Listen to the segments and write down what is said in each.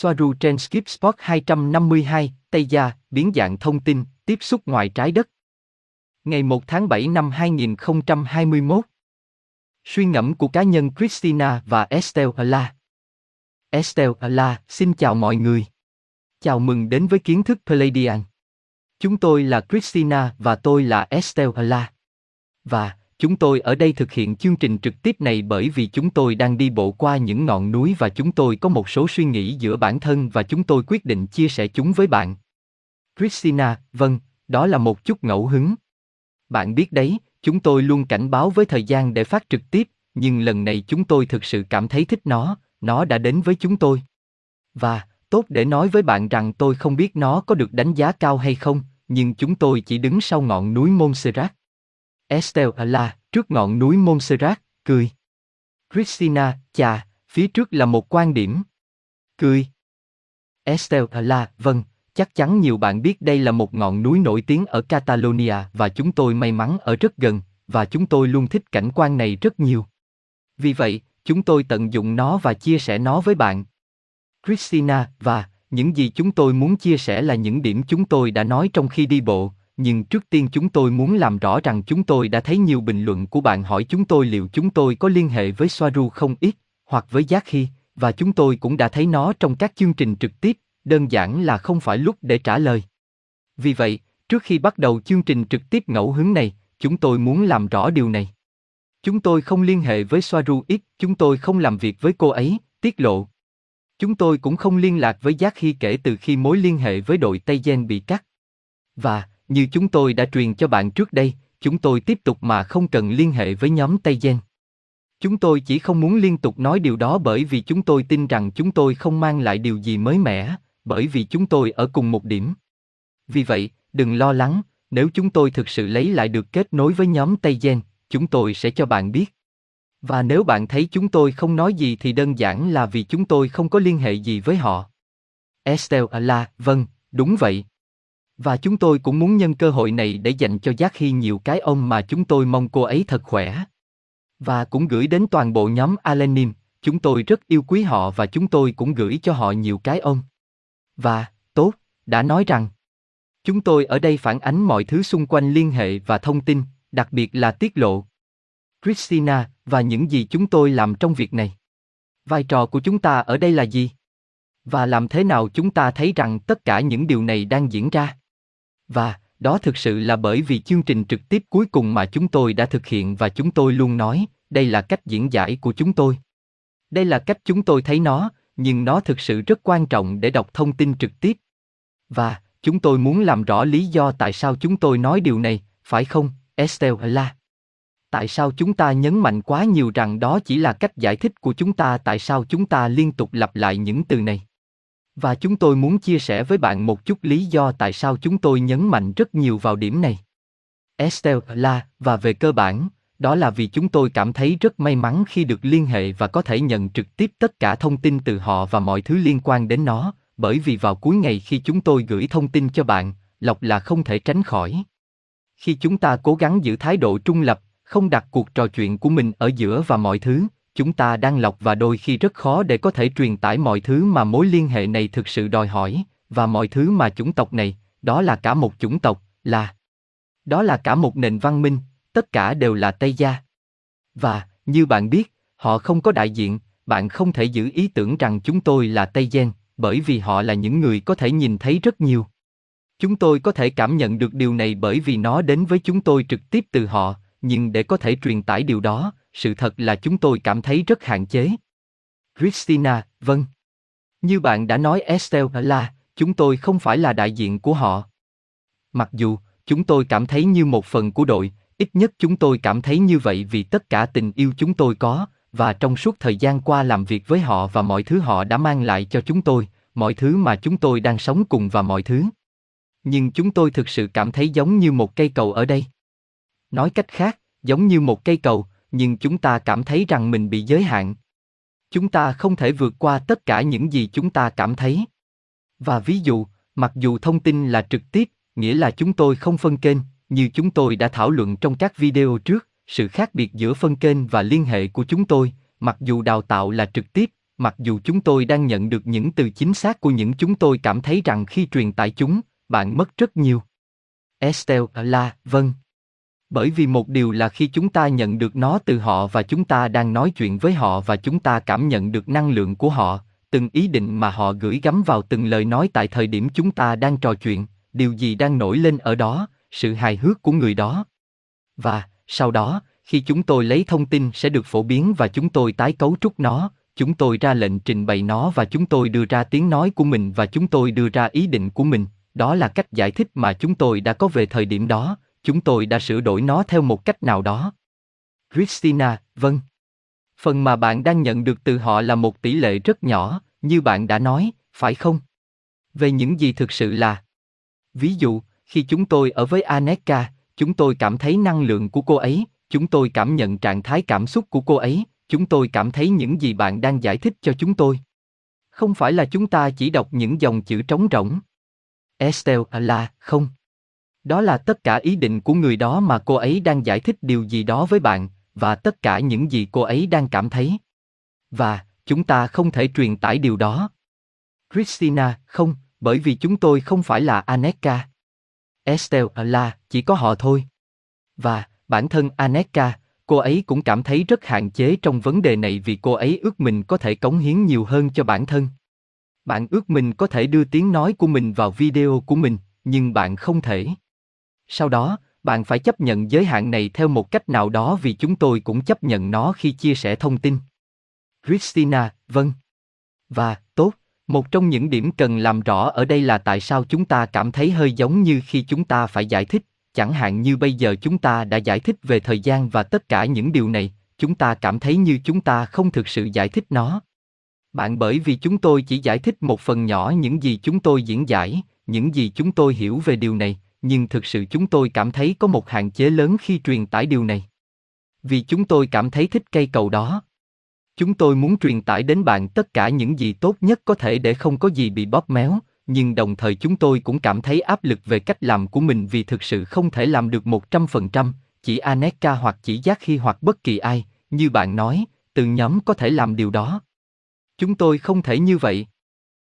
Soaru trên Skip Spot 252, Tây Gia, biến dạng thông tin, tiếp xúc ngoài trái đất. Ngày 1 tháng 7 năm 2021. Suy ngẫm của cá nhân Christina và Estelle La. Estelle La, xin chào mọi người. Chào mừng đến với kiến thức Palladian. Chúng tôi là Christina và tôi là Estelle La. Và, chúng tôi ở đây thực hiện chương trình trực tiếp này bởi vì chúng tôi đang đi bộ qua những ngọn núi và chúng tôi có một số suy nghĩ giữa bản thân và chúng tôi quyết định chia sẻ chúng với bạn. Christina, vâng, đó là một chút ngẫu hứng. Bạn biết đấy, chúng tôi luôn cảnh báo với thời gian để phát trực tiếp, nhưng lần này chúng tôi thực sự cảm thấy thích nó, nó đã đến với chúng tôi. Và, tốt để nói với bạn rằng tôi không biết nó có được đánh giá cao hay không, nhưng chúng tôi chỉ đứng sau ngọn núi Montserrat. Estelle là, trước ngọn núi Montserrat, cười. Christina, chà, phía trước là một quan điểm. Cười. Estelle là, vâng, chắc chắn nhiều bạn biết đây là một ngọn núi nổi tiếng ở Catalonia và chúng tôi may mắn ở rất gần, và chúng tôi luôn thích cảnh quan này rất nhiều. Vì vậy, chúng tôi tận dụng nó và chia sẻ nó với bạn. Christina, và, những gì chúng tôi muốn chia sẻ là những điểm chúng tôi đã nói trong khi đi bộ, nhưng trước tiên chúng tôi muốn làm rõ rằng chúng tôi đã thấy nhiều bình luận của bạn hỏi chúng tôi liệu chúng tôi có liên hệ với Soaru không ít, hoặc với Giác Khi, và chúng tôi cũng đã thấy nó trong các chương trình trực tiếp, đơn giản là không phải lúc để trả lời. Vì vậy, trước khi bắt đầu chương trình trực tiếp ngẫu hứng này, chúng tôi muốn làm rõ điều này. Chúng tôi không liên hệ với Soaru ít, chúng tôi không làm việc với cô ấy, tiết lộ. Chúng tôi cũng không liên lạc với Giác Hy kể từ khi mối liên hệ với đội Tây Gen bị cắt. Và, như chúng tôi đã truyền cho bạn trước đây, chúng tôi tiếp tục mà không cần liên hệ với nhóm Tây Gen. Chúng tôi chỉ không muốn liên tục nói điều đó bởi vì chúng tôi tin rằng chúng tôi không mang lại điều gì mới mẻ, bởi vì chúng tôi ở cùng một điểm. Vì vậy, đừng lo lắng, nếu chúng tôi thực sự lấy lại được kết nối với nhóm Tây Gen, chúng tôi sẽ cho bạn biết. Và nếu bạn thấy chúng tôi không nói gì thì đơn giản là vì chúng tôi không có liên hệ gì với họ. Estelle là, vâng, đúng vậy. Và chúng tôi cũng muốn nhân cơ hội này để dành cho Giác Hy nhiều cái ông mà chúng tôi mong cô ấy thật khỏe. Và cũng gửi đến toàn bộ nhóm Alenim, chúng tôi rất yêu quý họ và chúng tôi cũng gửi cho họ nhiều cái ông. Và, tốt, đã nói rằng, chúng tôi ở đây phản ánh mọi thứ xung quanh liên hệ và thông tin, đặc biệt là tiết lộ. Christina, và những gì chúng tôi làm trong việc này. Vai trò của chúng ta ở đây là gì? Và làm thế nào chúng ta thấy rằng tất cả những điều này đang diễn ra? Và, đó thực sự là bởi vì chương trình trực tiếp cuối cùng mà chúng tôi đã thực hiện và chúng tôi luôn nói, đây là cách diễn giải của chúng tôi. Đây là cách chúng tôi thấy nó, nhưng nó thực sự rất quan trọng để đọc thông tin trực tiếp. Và, chúng tôi muốn làm rõ lý do tại sao chúng tôi nói điều này, phải không, Estelle La? Tại sao chúng ta nhấn mạnh quá nhiều rằng đó chỉ là cách giải thích của chúng ta tại sao chúng ta liên tục lặp lại những từ này? Và chúng tôi muốn chia sẻ với bạn một chút lý do tại sao chúng tôi nhấn mạnh rất nhiều vào điểm này. Estelle là, và về cơ bản, đó là vì chúng tôi cảm thấy rất may mắn khi được liên hệ và có thể nhận trực tiếp tất cả thông tin từ họ và mọi thứ liên quan đến nó, bởi vì vào cuối ngày khi chúng tôi gửi thông tin cho bạn, lọc là không thể tránh khỏi. Khi chúng ta cố gắng giữ thái độ trung lập, không đặt cuộc trò chuyện của mình ở giữa và mọi thứ, chúng ta đang lọc và đôi khi rất khó để có thể truyền tải mọi thứ mà mối liên hệ này thực sự đòi hỏi, và mọi thứ mà chủng tộc này, đó là cả một chủng tộc, là đó là cả một nền văn minh, tất cả đều là Tây gia. Và, như bạn biết, họ không có đại diện, bạn không thể giữ ý tưởng rằng chúng tôi là Tây Gen, bởi vì họ là những người có thể nhìn thấy rất nhiều. Chúng tôi có thể cảm nhận được điều này bởi vì nó đến với chúng tôi trực tiếp từ họ, nhưng để có thể truyền tải điều đó, sự thật là chúng tôi cảm thấy rất hạn chế. Christina, vâng. Như bạn đã nói Estelle là, chúng tôi không phải là đại diện của họ. Mặc dù, chúng tôi cảm thấy như một phần của đội, ít nhất chúng tôi cảm thấy như vậy vì tất cả tình yêu chúng tôi có, và trong suốt thời gian qua làm việc với họ và mọi thứ họ đã mang lại cho chúng tôi, mọi thứ mà chúng tôi đang sống cùng và mọi thứ. Nhưng chúng tôi thực sự cảm thấy giống như một cây cầu ở đây. Nói cách khác, giống như một cây cầu, nhưng chúng ta cảm thấy rằng mình bị giới hạn. Chúng ta không thể vượt qua tất cả những gì chúng ta cảm thấy. Và ví dụ, mặc dù thông tin là trực tiếp, nghĩa là chúng tôi không phân kênh, như chúng tôi đã thảo luận trong các video trước, sự khác biệt giữa phân kênh và liên hệ của chúng tôi, mặc dù đào tạo là trực tiếp, mặc dù chúng tôi đang nhận được những từ chính xác của những chúng tôi cảm thấy rằng khi truyền tải chúng, bạn mất rất nhiều. Estelle là, vâng. Bởi vì một điều là khi chúng ta nhận được nó từ họ và chúng ta đang nói chuyện với họ và chúng ta cảm nhận được năng lượng của họ, từng ý định mà họ gửi gắm vào từng lời nói tại thời điểm chúng ta đang trò chuyện, điều gì đang nổi lên ở đó, sự hài hước của người đó. Và, sau đó, khi chúng tôi lấy thông tin sẽ được phổ biến và chúng tôi tái cấu trúc nó, chúng tôi ra lệnh trình bày nó và chúng tôi đưa ra tiếng nói của mình và chúng tôi đưa ra ý định của mình, đó là cách giải thích mà chúng tôi đã có về thời điểm đó, chúng tôi đã sửa đổi nó theo một cách nào đó. Christina, vâng. Phần mà bạn đang nhận được từ họ là một tỷ lệ rất nhỏ, như bạn đã nói, phải không? Về những gì thực sự là. Ví dụ, khi chúng tôi ở với Aneka, chúng tôi cảm thấy năng lượng của cô ấy, chúng tôi cảm nhận trạng thái cảm xúc của cô ấy, chúng tôi cảm thấy những gì bạn đang giải thích cho chúng tôi. Không phải là chúng ta chỉ đọc những dòng chữ trống rỗng. Estelle là không. Đó là tất cả ý định của người đó mà cô ấy đang giải thích điều gì đó với bạn, và tất cả những gì cô ấy đang cảm thấy. Và, chúng ta không thể truyền tải điều đó. Christina, không, bởi vì chúng tôi không phải là Aneka. Estelle à là, chỉ có họ thôi. Và, bản thân Aneka, cô ấy cũng cảm thấy rất hạn chế trong vấn đề này vì cô ấy ước mình có thể cống hiến nhiều hơn cho bản thân. Bạn ước mình có thể đưa tiếng nói của mình vào video của mình, nhưng bạn không thể. Sau đó, bạn phải chấp nhận giới hạn này theo một cách nào đó vì chúng tôi cũng chấp nhận nó khi chia sẻ thông tin. Christina, vâng. Và, tốt, một trong những điểm cần làm rõ ở đây là tại sao chúng ta cảm thấy hơi giống như khi chúng ta phải giải thích, chẳng hạn như bây giờ chúng ta đã giải thích về thời gian và tất cả những điều này, chúng ta cảm thấy như chúng ta không thực sự giải thích nó. Bạn bởi vì chúng tôi chỉ giải thích một phần nhỏ những gì chúng tôi diễn giải, những gì chúng tôi hiểu về điều này, nhưng thực sự chúng tôi cảm thấy có một hạn chế lớn khi truyền tải điều này. Vì chúng tôi cảm thấy thích cây cầu đó. Chúng tôi muốn truyền tải đến bạn tất cả những gì tốt nhất có thể để không có gì bị bóp méo, nhưng đồng thời chúng tôi cũng cảm thấy áp lực về cách làm của mình vì thực sự không thể làm được 100%, chỉ Aneka hoặc chỉ Giác khi hoặc bất kỳ ai, như bạn nói, từ nhóm có thể làm điều đó. Chúng tôi không thể như vậy.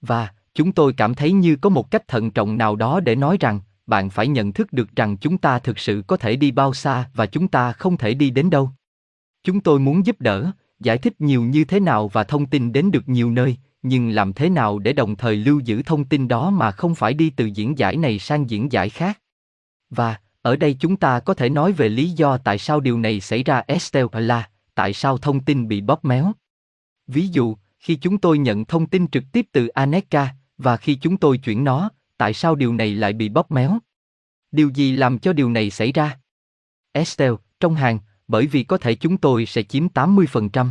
Và, chúng tôi cảm thấy như có một cách thận trọng nào đó để nói rằng, bạn phải nhận thức được rằng chúng ta thực sự có thể đi bao xa và chúng ta không thể đi đến đâu. Chúng tôi muốn giúp đỡ, giải thích nhiều như thế nào và thông tin đến được nhiều nơi, nhưng làm thế nào để đồng thời lưu giữ thông tin đó mà không phải đi từ diễn giải này sang diễn giải khác. Và, ở đây chúng ta có thể nói về lý do tại sao điều này xảy ra Estelle là, tại sao thông tin bị bóp méo. Ví dụ, khi chúng tôi nhận thông tin trực tiếp từ Aneka, và khi chúng tôi chuyển nó, tại sao điều này lại bị bóp méo? Điều gì làm cho điều này xảy ra? Estelle, trong hàng, bởi vì có thể chúng tôi sẽ chiếm 80%.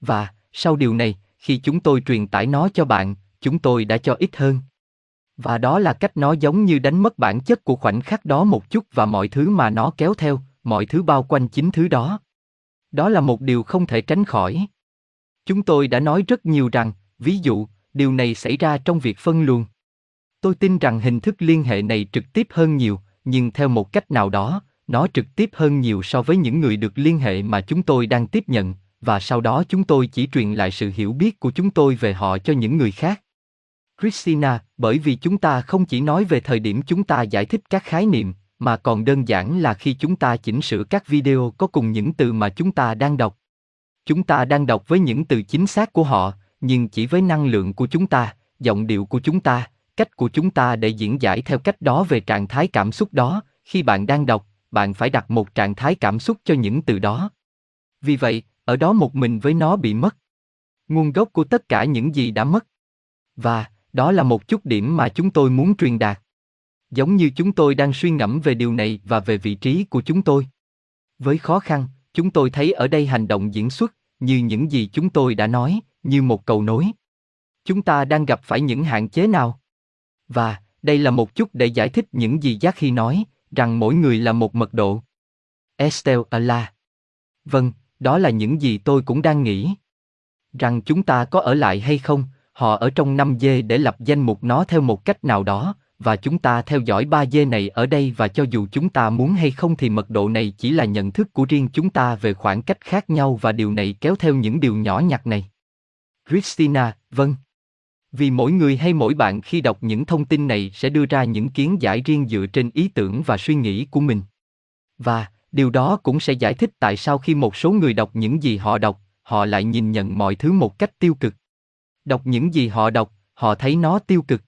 Và, sau điều này, khi chúng tôi truyền tải nó cho bạn, chúng tôi đã cho ít hơn. Và đó là cách nó giống như đánh mất bản chất của khoảnh khắc đó một chút và mọi thứ mà nó kéo theo, mọi thứ bao quanh chính thứ đó. Đó là một điều không thể tránh khỏi. Chúng tôi đã nói rất nhiều rằng, ví dụ, điều này xảy ra trong việc phân luồng. Tôi tin rằng hình thức liên hệ này trực tiếp hơn nhiều, nhưng theo một cách nào đó, nó trực tiếp hơn nhiều so với những người được liên hệ mà chúng tôi đang tiếp nhận, và sau đó chúng tôi chỉ truyền lại sự hiểu biết của chúng tôi về họ cho những người khác. Christina, bởi vì chúng ta không chỉ nói về thời điểm chúng ta giải thích các khái niệm, mà còn đơn giản là khi chúng ta chỉnh sửa các video có cùng những từ mà chúng ta đang đọc. Chúng ta đang đọc với những từ chính xác của họ, nhưng chỉ với năng lượng của chúng ta, giọng điệu của chúng ta, cách của chúng ta để diễn giải theo cách đó về trạng thái cảm xúc đó, khi bạn đang đọc, bạn phải đặt một trạng thái cảm xúc cho những từ đó. Vì vậy, ở đó một mình với nó bị mất. Nguồn gốc của tất cả những gì đã mất. Và, đó là một chút điểm mà chúng tôi muốn truyền đạt. Giống như chúng tôi đang suy ngẫm về điều này và về vị trí của chúng tôi. Với khó khăn, chúng tôi thấy ở đây hành động diễn xuất, như những gì chúng tôi đã nói, như một cầu nối. Chúng ta đang gặp phải những hạn chế nào? Và, đây là một chút để giải thích những gì Giác khi nói, rằng mỗi người là một mật độ. Estelle Allah. Vâng, đó là những gì tôi cũng đang nghĩ. Rằng chúng ta có ở lại hay không, họ ở trong 5 dê để lập danh mục nó theo một cách nào đó, và chúng ta theo dõi ba dê này ở đây và cho dù chúng ta muốn hay không thì mật độ này chỉ là nhận thức của riêng chúng ta về khoảng cách khác nhau và điều này kéo theo những điều nhỏ nhặt này. Christina, vâng. Vì mỗi người hay mỗi bạn khi đọc những thông tin này sẽ đưa ra những kiến giải riêng dựa trên ý tưởng và suy nghĩ của mình. Và, điều đó cũng sẽ giải thích tại sao khi một số người đọc những gì họ đọc, họ lại nhìn nhận mọi thứ một cách tiêu cực. Đọc những gì họ đọc, họ thấy nó tiêu cực.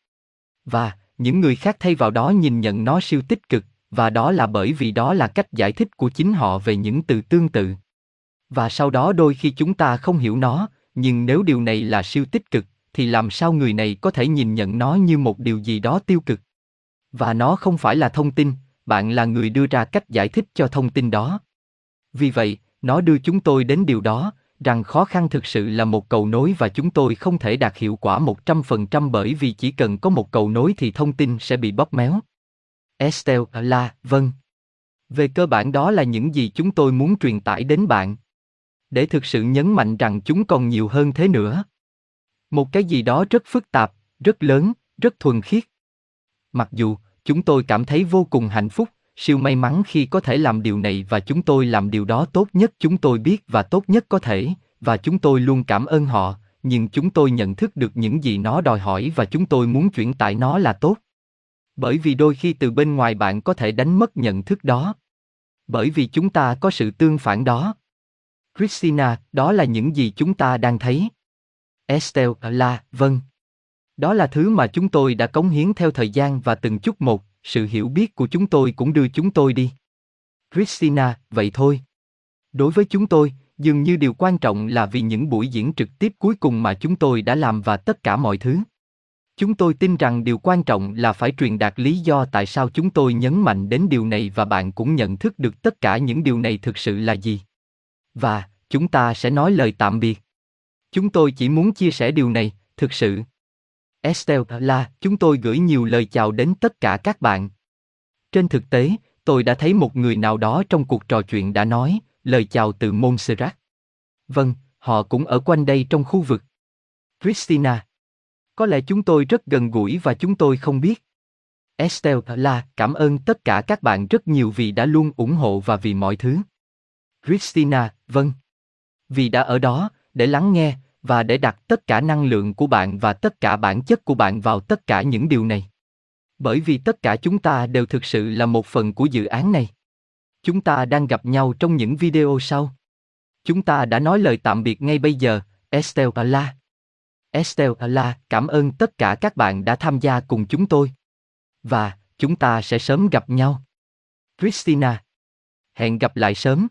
Và, những người khác thay vào đó nhìn nhận nó siêu tích cực, và đó là bởi vì đó là cách giải thích của chính họ về những từ tương tự. Và sau đó đôi khi chúng ta không hiểu nó, nhưng nếu điều này là siêu tích cực, thì làm sao người này có thể nhìn nhận nó như một điều gì đó tiêu cực? Và nó không phải là thông tin, bạn là người đưa ra cách giải thích cho thông tin đó. Vì vậy, nó đưa chúng tôi đến điều đó, rằng khó khăn thực sự là một cầu nối và chúng tôi không thể đạt hiệu quả 100% bởi vì chỉ cần có một cầu nối thì thông tin sẽ bị bóp méo. Estelle là, vâng. Về cơ bản đó là những gì chúng tôi muốn truyền tải đến bạn. Để thực sự nhấn mạnh rằng chúng còn nhiều hơn thế nữa. Một cái gì đó rất phức tạp, rất lớn, rất thuần khiết. Mặc dù, chúng tôi cảm thấy vô cùng hạnh phúc, siêu may mắn khi có thể làm điều này và chúng tôi làm điều đó tốt nhất chúng tôi biết và tốt nhất có thể, và chúng tôi luôn cảm ơn họ, nhưng chúng tôi nhận thức được những gì nó đòi hỏi và chúng tôi muốn chuyển tải nó là tốt. Bởi vì đôi khi từ bên ngoài bạn có thể đánh mất nhận thức đó. Bởi vì chúng ta có sự tương phản đó. Christina, đó là những gì chúng ta đang thấy. Estelle là, vâng. Đó là thứ mà chúng tôi đã cống hiến theo thời gian và từng chút một, sự hiểu biết của chúng tôi cũng đưa chúng tôi đi. Christina, vậy thôi. Đối với chúng tôi, dường như điều quan trọng là vì những buổi diễn trực tiếp cuối cùng mà chúng tôi đã làm và tất cả mọi thứ. Chúng tôi tin rằng điều quan trọng là phải truyền đạt lý do tại sao chúng tôi nhấn mạnh đến điều này và bạn cũng nhận thức được tất cả những điều này thực sự là gì. Và, chúng ta sẽ nói lời tạm biệt. Chúng tôi chỉ muốn chia sẻ điều này, thực sự. Estelle là, chúng tôi gửi nhiều lời chào đến tất cả các bạn. Trên thực tế, tôi đã thấy một người nào đó trong cuộc trò chuyện đã nói, lời chào từ Montserrat. Vâng, họ cũng ở quanh đây trong khu vực. Christina. Có lẽ chúng tôi rất gần gũi và chúng tôi không biết. Estelle là, cảm ơn tất cả các bạn rất nhiều vì đã luôn ủng hộ và vì mọi thứ. Christina, vâng. Vì đã ở đó, để lắng nghe, và để đặt tất cả năng lượng của bạn và tất cả bản chất của bạn vào tất cả những điều này. Bởi vì tất cả chúng ta đều thực sự là một phần của dự án này. Chúng ta đang gặp nhau trong những video sau. Chúng ta đã nói lời tạm biệt ngay bây giờ, Estelle Allah. Estelle Allah, cảm ơn tất cả các bạn đã tham gia cùng chúng tôi. Và, chúng ta sẽ sớm gặp nhau. Christina. Hẹn gặp lại sớm.